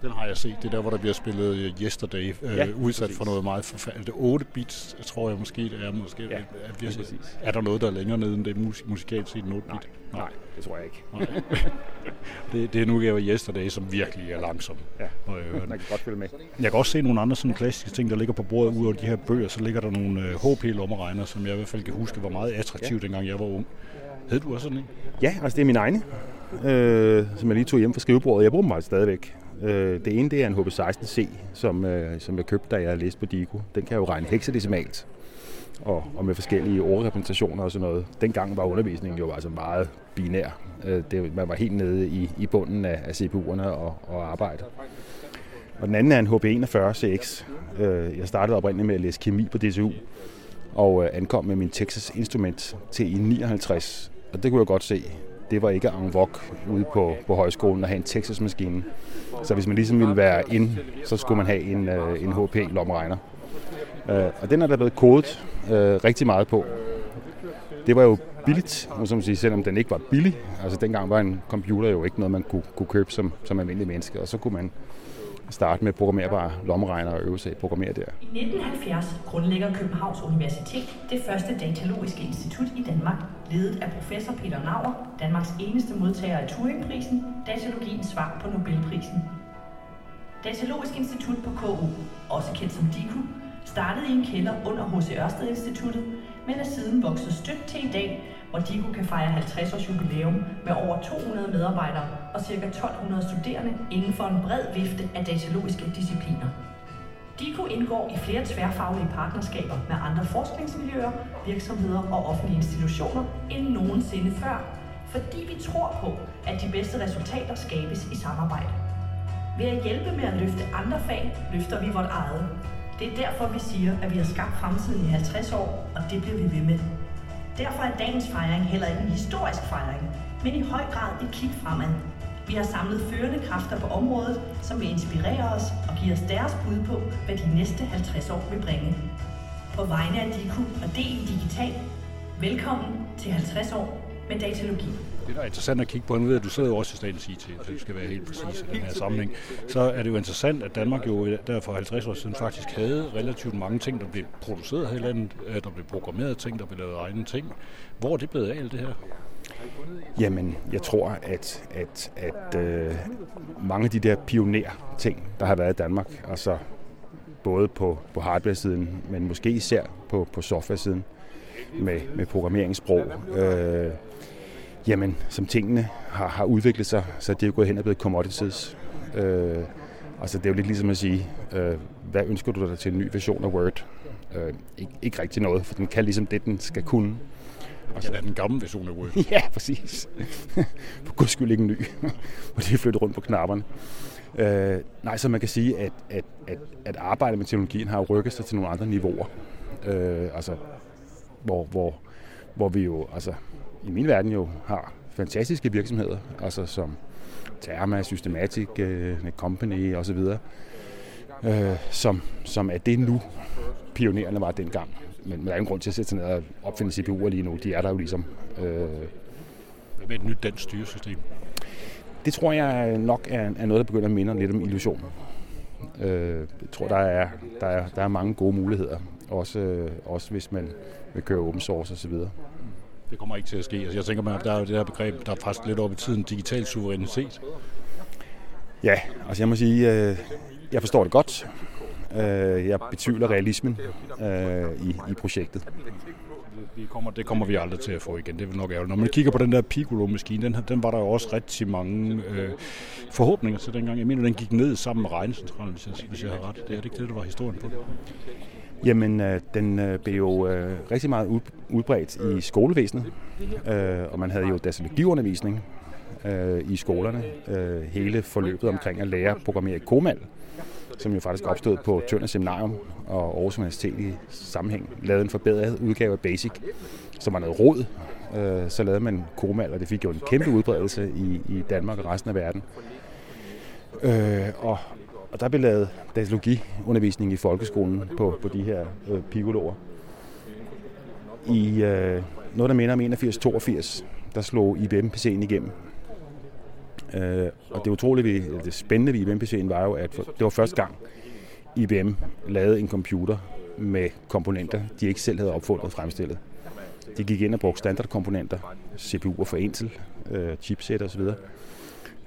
Den har jeg set. Det er der, hvor der bliver spillet øh, Yesterday, øh, Ja, udsat præcis. for noget meget forfærdeligt. 8 bits, tror jeg måske, det er. Måske, Ja, er, er, er der noget, der er længere nede end det musik, musikalt set en 8 bit? Nej, det tror jeg ikke. Nej. *laughs* det, det er nu udgave af Yesterday, som virkelig er langsom. Ja. Jeg. Man kan godt følge med. Jeg kan også se nogle andre sådan klassiske ting, der ligger på bordet. Udover de her bøger, så ligger der nogle øh, HP-lommeregner, som jeg i hvert fald kan huske var meget attraktive, ja. dengang jeg var ung. Hed du også sådan en? Ja, altså det er mine egne, øh, som jeg lige tog hjem fra skrivebordet. Jeg bruger dem altså stadigvæk. Øh, det ene det er en HP16C, som, øh, som jeg købte, da jeg læste på DIKO. Den kan jo regne hexadecimalt og, og med forskellige ordrepræsentationer og sådan noget. Dengang var undervisningen jo altså meget binær. Øh, det, man var helt nede i, i bunden af, af CPU'erne og, og arbejde. Og den anden er en HP41 CX. Øh, jeg startede oprindeligt med at læse kemi på DTU, og øh, ankom med min Texas Instrument til i 59. Og det kunne jeg godt se. Det var ikke en vogue ude på, på højskolen at have en Texas-maskine. Så hvis man ligesom ville være ind, så skulle man have en, øh, en HP-lommeregner. Øh, og den er der blevet kodet øh, rigtig meget på. Det var jo billigt, må man sige, selvom den ikke var billig. Altså dengang var en computer jo ikke noget, man kunne, kunne købe som, som almindelig menneske. Og så kunne man starte med programmerbare lommeregner og øve sig i at programmere der. I 1970 grundlægger Københavns Universitet det første datalogiske institut i Danmark, ledet af professor Peter Nauer, Danmarks eneste modtager af Turingprisen, datalogiens svar på Nobelprisen. Datalogisk Institut på KU, også kendt som DIKU, startede i en kælder under H.C. Ørsted Instituttet, men er siden vokset stødt til i dag, hvor kan fejre 50 års jubilæum med over 200 medarbejdere og ca. 1200 studerende inden for en bred vifte af datalogiske discipliner. DIKO indgår i flere tværfaglige partnerskaber med andre forskningsmiljøer, virksomheder og offentlige institutioner end nogensinde før, fordi vi tror på, at de bedste resultater skabes i samarbejde. Ved at hjælpe med at løfte andre fag, løfter vi vort eget. Det er derfor, vi siger, at vi har skabt fremtiden i 50 år, og det bliver vi ved med. Derfor er dagens fejring heller ikke en historisk fejring, men i høj grad et kig fremad. Vi har samlet førende kræfter på området, som vil inspirere os og give os deres bud på, hvad de næste 50 år vil bringe. På vegne af DIKU og DI Digital, velkommen til 50 år med datalogi. Det, der er interessant at kigge på, nu ved at du sidder jo også i Statens IT, så du skal være helt præcis i den her sammenhæng, så er det jo interessant, at Danmark jo der for 50 år siden faktisk havde relativt mange ting, der blev produceret her i landet, øh, der blev programmeret ting, der blev lavet egne ting. Hvor er det blevet af alt det her? Jamen, jeg tror, at, at, at øh, mange af de der pioner-ting, der har været i Danmark, altså både på, på hardware-siden, men måske især på, på software-siden, med, med programmeringssprog, øh, jamen, som tingene har, har udviklet sig, så det er jo gået hen og blevet commodities. Øh, altså, det er jo lidt ligesom at sige, øh, hvad ønsker du dig til en ny version af Word? Øh, ikke, ikke rigtig noget, for den kan ligesom det, den skal kunne. Og så er den gamle version af Word. *laughs* Ja, præcis. *laughs* For guds skyld ikke en ny. *laughs* Og det er flyttet rundt på knapperne. Øh, nej, så man kan sige, at, at, at, at arbejdet med teknologien har rykket sig til nogle andre niveauer. Øh, altså, hvor, hvor, hvor vi jo, altså i min verden jo har fantastiske virksomheder, altså som Therma, Systematic, uh, Company osv., uh, som, som er det nu, pionerende var dengang. Men, men der er ingen grund til at sætte sig ned og opfinde CPU'er lige nu. De er der jo ligesom. Uh, Hvad med et nyt dansk styresystem? Det tror jeg nok er, er noget, der begynder at minde lidt om illusion. Uh, jeg tror, der er, der, er, der er mange gode muligheder. Også, uh, også hvis man vil køre open source osv. Det kommer ikke til at ske. Altså, jeg tænker, at der er jo det her begreb, der er faktisk lidt op i tiden, digital suverænitet. Ja, altså jeg må sige, øh, jeg forstår det godt. Øh, jeg betvivler realismen øh, i, i projektet. Det kommer, det kommer vi aldrig til at få igen. Det vil nok ærgerligt. Når man kigger på den der Piccolo-maskine, den, den var der jo også rigtig mange øh, forhåbninger til dengang. Jeg mener, den gik ned sammen med regnecentralen, hvis jeg, hvis jeg har ret. Det er det ikke det, der var historien på det? Jamen, øh, den øh, blev jo øh, rigtig meget udbredt i skolevæsenet, øh, og man havde jo datalogiundervisning øh, i skolerne. Øh, hele forløbet omkring at lære at programmere i Komal, som jo faktisk opstod på Tønder Seminarium og Aarhus Universitet i sammenhæng, lavede en forbedret udgave af Basic, som var noget råd. Øh, så lavede man Komal, og det fik jo en kæmpe udbredelse i, i Danmark og resten af verden. Øh, og, og der blev lavet datalogiundervisning i folkeskolen på, på de her øh, picoloer. I øh, noget, der minder om 81-82, der slog IBM-PC'en igennem. Øh, og det utrolige, det spændende ved IBM-PC'en var jo, at det var første gang, IBM lavede en computer med komponenter, de ikke selv havde opfundet og fremstillet. De gik ind og brugte standardkomponenter, CPU'er for Intel, øh, chipset osv.,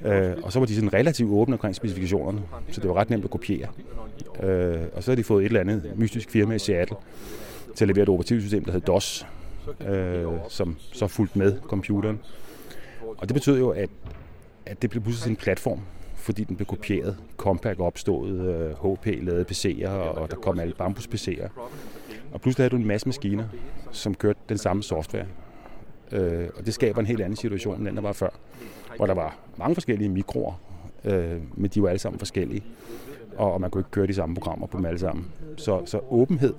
Øh, og så var de sådan relativt åbne omkring specifikationerne, så det var ret nemt at kopiere. Øh, og så har de fået et eller andet mystisk firma i Seattle til at levere et operativsystem, der hed DOS, øh, som så fulgte med computeren. Og det betød jo, at, at det blev pludselig en platform, fordi den blev kopieret. Compaq opstod, øh, HP lavede PC'er, og der kom alle Bambus PC'er. Og pludselig havde du en masse maskiner, som kørte den samme software. Øh, og det skaber en helt anden situation, end den der var før hvor der var mange forskellige mikroer, øh, men de var alle sammen forskellige, og, og man kunne ikke køre de samme programmer på dem alle sammen. Så, så åbenhed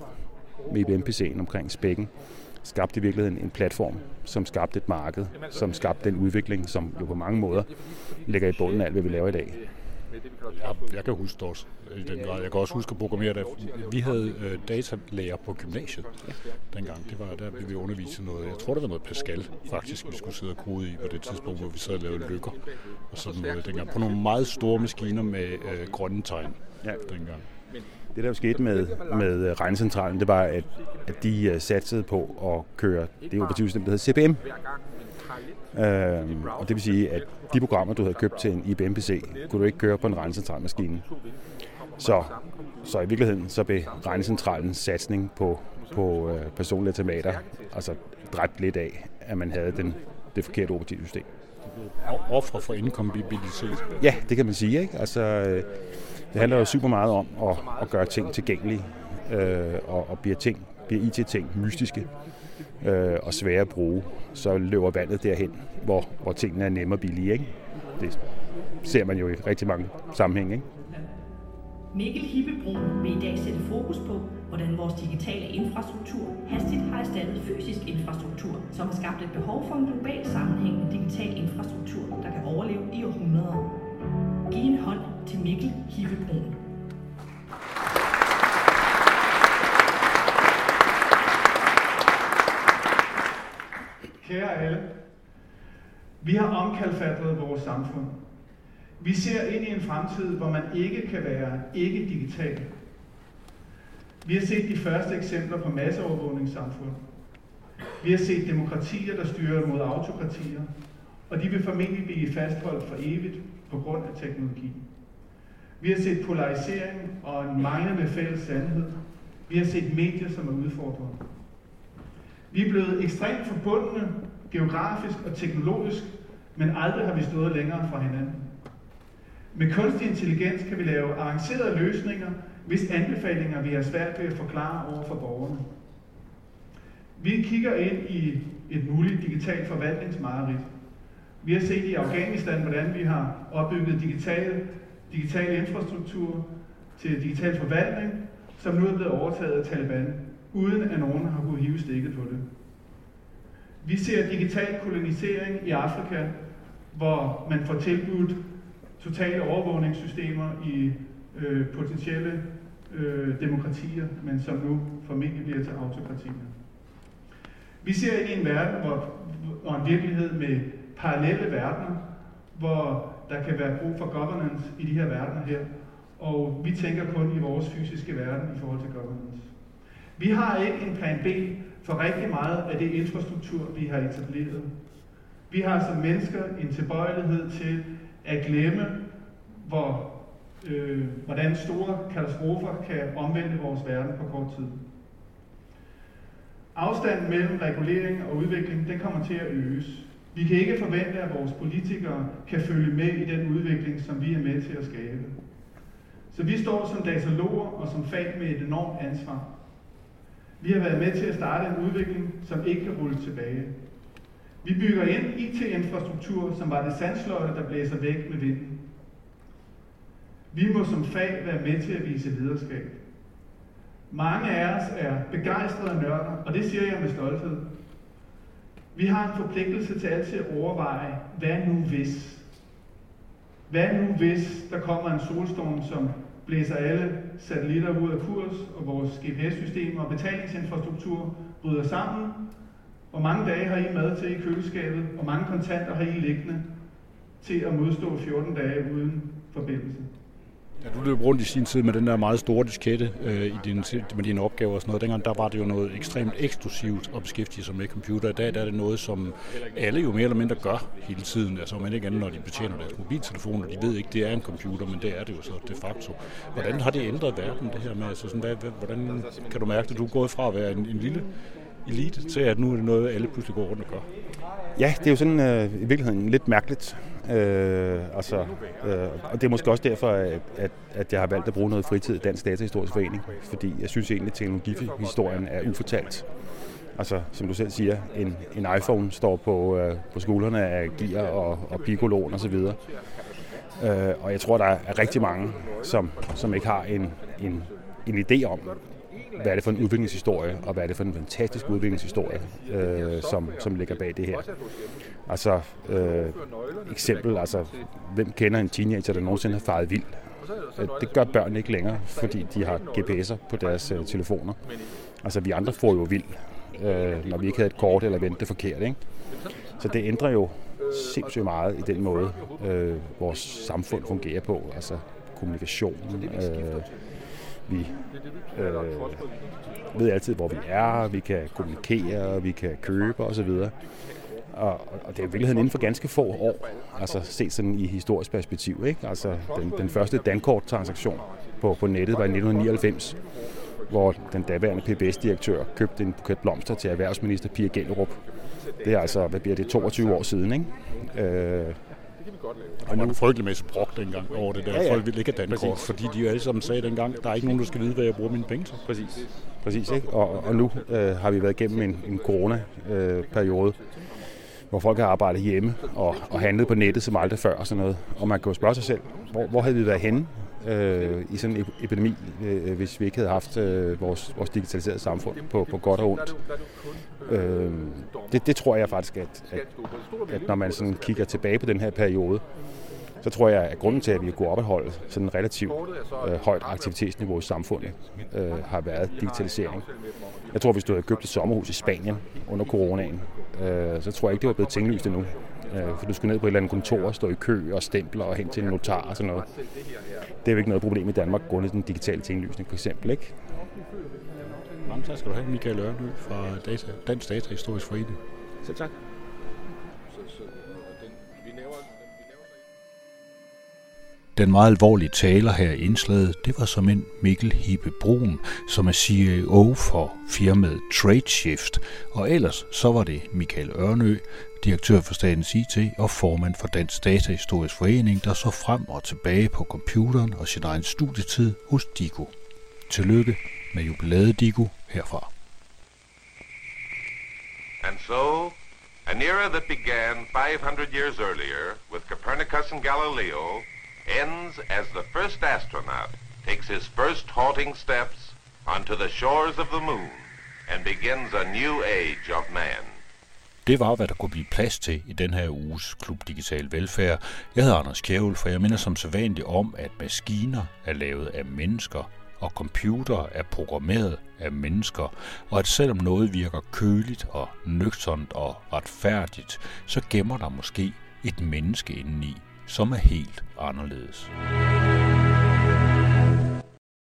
med IBM-PC'en omkring spækken skabte i virkeligheden en platform, som skabte et marked, som skabte den udvikling, som jo på mange måder ligger i bunden af alt, hvad vi laver i dag. Jeg, jeg kan huske det også i den grad. Jeg kan også huske at programmere det. Vi havde øh, datalærer på gymnasiet dengang. Det var der blev vi undervist noget. Jeg tror, det var noget Pascal, faktisk, vi skulle sidde og kode i på det tidspunkt, hvor vi sad og lavede lykker og sådan noget dengang. På nogle meget store maskiner med øh, grønne tegn ja. dengang. Det, der jo skete med, med øh, regnecentralen, det var, at, at de uh, satsede på at køre det operativsystem, der hedder CPM. Øhm, og det vil sige, at de programmer, du havde købt til en IBM-PC, kunne du ikke køre på en regnecentralmaskine. Så, så i virkeligheden så blev regnecentralens satsning på, på øh, personlige tomater altså dræbt lidt af, at man havde den, det forkerte operativsystem. Offer for inkompatibilitet. Ja, det kan man sige. Ikke? Altså, øh, det handler jo super meget om at, at gøre ting tilgængelige, øh, og, og bliver, ting, bliver IT-ting mystiske øh, og svære at bruge, så løber vandet derhen, hvor, hvor tingene er nemme og billige. Ikke? Det ser man jo i rigtig mange sammenhænge. Ikke? Mikkel Hippebro vil i dag sætte fokus på, hvordan vores digitale infrastruktur hastigt har erstattet fysisk infrastruktur, som har skabt et behov for en global sammenhængende digital infrastruktur, der kan overleve i århundreder. Giv en hånd til Mikkel Hippebro. Kære alle, vi har omkalfatret vores samfund. Vi ser ind i en fremtid, hvor man ikke kan være ikke digital. Vi har set de første eksempler på masseovervågningssamfund. Vi har set demokratier, der styrer mod autokratier, og de vil formentlig blive fastholdt for evigt på grund af teknologi. Vi har set polarisering og en manglende fælles sandhed. Vi har set medier, som er udfordret. Vi er blevet ekstremt forbundne geografisk og teknologisk, men aldrig har vi stået længere fra hinanden. Med kunstig intelligens kan vi lave avancerede løsninger, hvis anbefalinger vi har svært ved at forklare over for borgerne. Vi kigger ind i et muligt digitalt forvaltningsmareridt. Vi har set i Afghanistan, hvordan vi har opbygget digital, digital infrastruktur til digital forvaltning, som nu er blevet overtaget af Taliban uden at nogen har kunnet hive stikket på det. Vi ser digital kolonisering i Afrika, hvor man får tilbudt totale overvågningssystemer i øh, potentielle øh, demokratier, men som nu formentlig bliver til autokratier. Vi ser ind i en verden, hvor, og en virkelighed med parallelle verdener, hvor der kan være brug for governance i de her verdener her, og vi tænker kun i vores fysiske verden i forhold til governance. Vi har ikke en plan B for rigtig meget af det infrastruktur, vi har etableret. Vi har som mennesker en tilbøjelighed til at glemme, hvor, øh, hvordan store katastrofer kan omvende vores verden på kort tid. Afstanden mellem regulering og udvikling, den kommer til at øges. Vi kan ikke forvente, at vores politikere kan følge med i den udvikling, som vi er med til at skabe. Så vi står som dataloger og som fag med et enormt ansvar. Vi har været med til at starte en udvikling, som ikke kan rulle tilbage. Vi bygger ind IT-infrastruktur, som var det sandsløjde, der blæser væk med vinden. Vi må som fag være med til at vise lederskab. Mange af os er begejstrede nørder, og det siger jeg med stolthed. Vi har en forpligtelse til altid at overveje, hvad nu hvis? Hvad nu hvis der kommer en solstorm, som blæser alle satellitter ud af kurs, og vores GPS-systemer og betalingsinfrastruktur bryder sammen? Hvor mange dage har I mad til i køleskabet? Hvor mange kontanter har I liggende til at modstå 14 dage uden forbindelse? Ja, du løb rundt i sin tid med den der meget store diskette øh, i din, med dine opgaver og sådan noget. Dengang der var det jo noget ekstremt eksklusivt at beskæftige sig med computer. I dag der er det noget, som alle jo mere eller mindre gør hele tiden. Altså om ikke andet, når de betjener deres mobiltelefoner. De ved ikke, det er en computer, men det er det jo så de facto. Hvordan har det ændret verden, det her med? Altså sådan, hvad, hvordan kan du mærke, at du er gået fra at være en, en lille elite til, at nu er det noget, alle pludselig går rundt og gør? Ja, det er jo sådan øh, i virkeligheden lidt mærkeligt. Øh, altså, øh, og det er måske også derfor, at, at, at jeg har valgt at bruge noget fritid i Dansk Datahistorisk Forening, fordi jeg synes egentlig, at teknologihistorien er ufortalt. Altså, som du selv siger, en, en iPhone står på, øh, på skuldrene af Gear og, og Piccolo og så videre. Øh, og jeg tror, der er rigtig mange, som, som ikke har en, en, en idé om, hvad er det for en udviklingshistorie, og hvad er det for en fantastisk udviklingshistorie, øh, som, som ligger bag det her. Altså, øh, eksempel, altså, hvem kender en teenager, der nogensinde har faret vild? Øh, det gør børn ikke længere, fordi de har GPS'er på deres øh, telefoner. Altså, vi andre får jo vild, øh, når vi ikke havde et kort eller vendte forkert, ikke? Så det ændrer jo sindssygt meget i den måde, øh, vores samfund fungerer på. Altså kommunikation, øh, vi øh, ved altid, hvor vi er, vi kan kommunikere, vi kan købe osv. Og, og det er i virkeligheden inden for ganske få år, altså set sådan i historisk perspektiv. Ikke? Altså den, den første Dankort-transaktion på, på nettet var i 1999, hvor den daværende PBS-direktør købte en buket blomster til erhvervsminister Pia Gellerup. Det er altså, hvad bliver det, 22 år siden, ikke? Øh, og nu frygtelig masse brok dengang over det der. Ja, ja. Folk ville ikke have dankort, fordi de jo alle sammen sagde dengang, der er ikke nogen, der skal vide, hvad jeg bruger mine penge til. Præcis. Præcis, ikke? Og, og nu øh, har vi været igennem en, en corona-periode, øh, hvor folk har arbejdet hjemme og, og handlet på nettet som aldrig før og sådan noget. Og man kan jo spørge sig selv, hvor, hvor havde vi været henne øh, i sådan en epidemi, øh, hvis vi ikke havde haft øh, vores, vores digitaliserede samfund på, på godt og ondt. Øh, det, det tror jeg faktisk, at, at, at når man sådan kigger tilbage på den her periode, så tror jeg, at grunden til, at vi kunne opretholde sådan en relativt øh, højt aktivitetsniveau i samfundet, øh, har været digitalisering. Jeg tror, hvis du havde købt et sommerhus i Spanien under coronaen, øh, så tror jeg ikke, det var blevet tinglyst endnu. Øh, for du skulle ned på et eller andet kontor og stå i kø og stempler og hen til en notar og sådan noget. Det er jo ikke noget problem i Danmark, grundet den digitale tinglysning for eksempel, ikke? Mange tak skal du have, Michael Ørnø fra Data, Dansk Data Historisk Forening. Selv tak. Den meget alvorlige taler her i indslaget, det var som en Mikkel Hippe Brun, som er CEO for firmaet TradeShift, og ellers så var det Michael Ørnø, direktør for Statens IT og formand for Dansk Datahistorisk Forening, der så frem og tilbage på computeren og sin egen studietid hos Digo. Tillykke med jubilæet Digo herfra. And so, an era that began 500 years earlier with Copernicus and Galileo ends as the first astronaut takes his first halting steps onto the shores of the moon. and begins a new age of man. Det var, hvad der kunne blive plads til i den her uges Klub Digital Velfærd. Jeg hedder Anders Kjævel, for jeg minder som sædvanligt om, at maskiner er lavet af mennesker, og computer er programmeret af mennesker, og at selvom noget virker køligt og nøgternt og retfærdigt, så gemmer der måske et menneske indeni, som er helt anderledes.